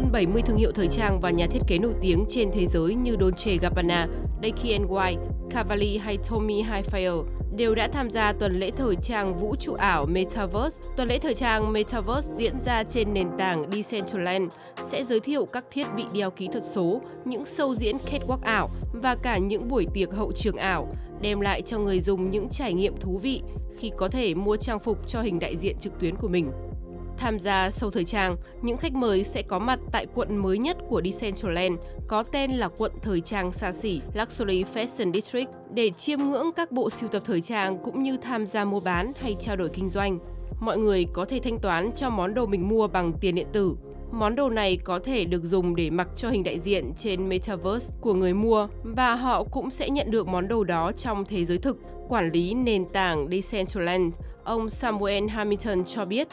hơn 70 thương hiệu thời trang và nhà thiết kế nổi tiếng trên thế giới như Dolce Gabbana, DKNY, White, Cavalli hay Tommy Hilfiger đều đã tham gia tuần lễ thời trang vũ trụ ảo Metaverse. Tuần lễ thời trang Metaverse diễn ra trên nền tảng Decentraland sẽ giới thiệu các thiết bị đeo kỹ thuật số, những show diễn catwalk ảo và cả những buổi tiệc hậu trường ảo, đem lại cho người dùng những trải nghiệm thú vị khi có thể mua trang phục cho hình đại diện trực tuyến của mình. Tham gia sâu thời trang, những khách mời sẽ có mặt tại quận mới nhất của Decentraland, có tên là quận thời trang xa xỉ Luxury Fashion District, để chiêm ngưỡng các bộ sưu tập thời trang cũng như tham gia mua bán hay trao đổi kinh doanh. Mọi người có thể thanh toán cho món đồ mình mua bằng tiền điện tử. Món đồ này có thể được dùng để mặc cho hình đại diện trên Metaverse của người mua và họ cũng sẽ nhận được món đồ đó trong thế giới thực. Quản lý nền tảng Decentraland, ông Samuel Hamilton cho biết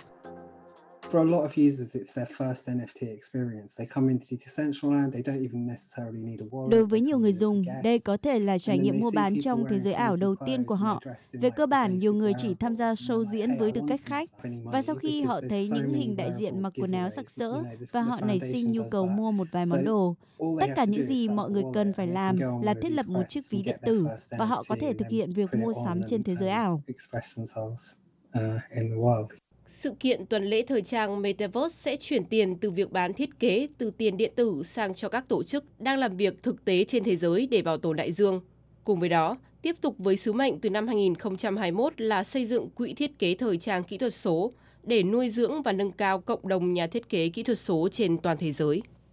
For a lot of users, it's their first NFT experience. They come into Decentraland, they don't even necessarily need a wallet. Đối với nhiều người dùng, đây có thể là trải nghiệm mua bán trong thế giới ảo đầu tiên của họ. Về cơ bản, nhiều người chỉ tham gia show diễn với tư cách khách. Và sau khi họ thấy những hình đại diện mặc quần áo sặc sỡ và họ nảy sinh nhu cầu mua một vài món đồ, tất cả những gì mọi người cần phải làm là thiết lập một chiếc ví điện tử và họ có thể thực hiện việc mua sắm trên thế giới ảo. Sự kiện tuần lễ thời trang Metaverse sẽ chuyển tiền từ việc bán thiết kế từ tiền điện tử sang cho các tổ chức đang làm việc thực tế trên thế giới để bảo tồn đại dương. Cùng với đó, tiếp tục với sứ mệnh từ năm 2021 là xây dựng quỹ thiết kế thời trang kỹ thuật số để nuôi dưỡng và nâng cao cộng đồng nhà thiết kế kỹ thuật số trên toàn thế giới.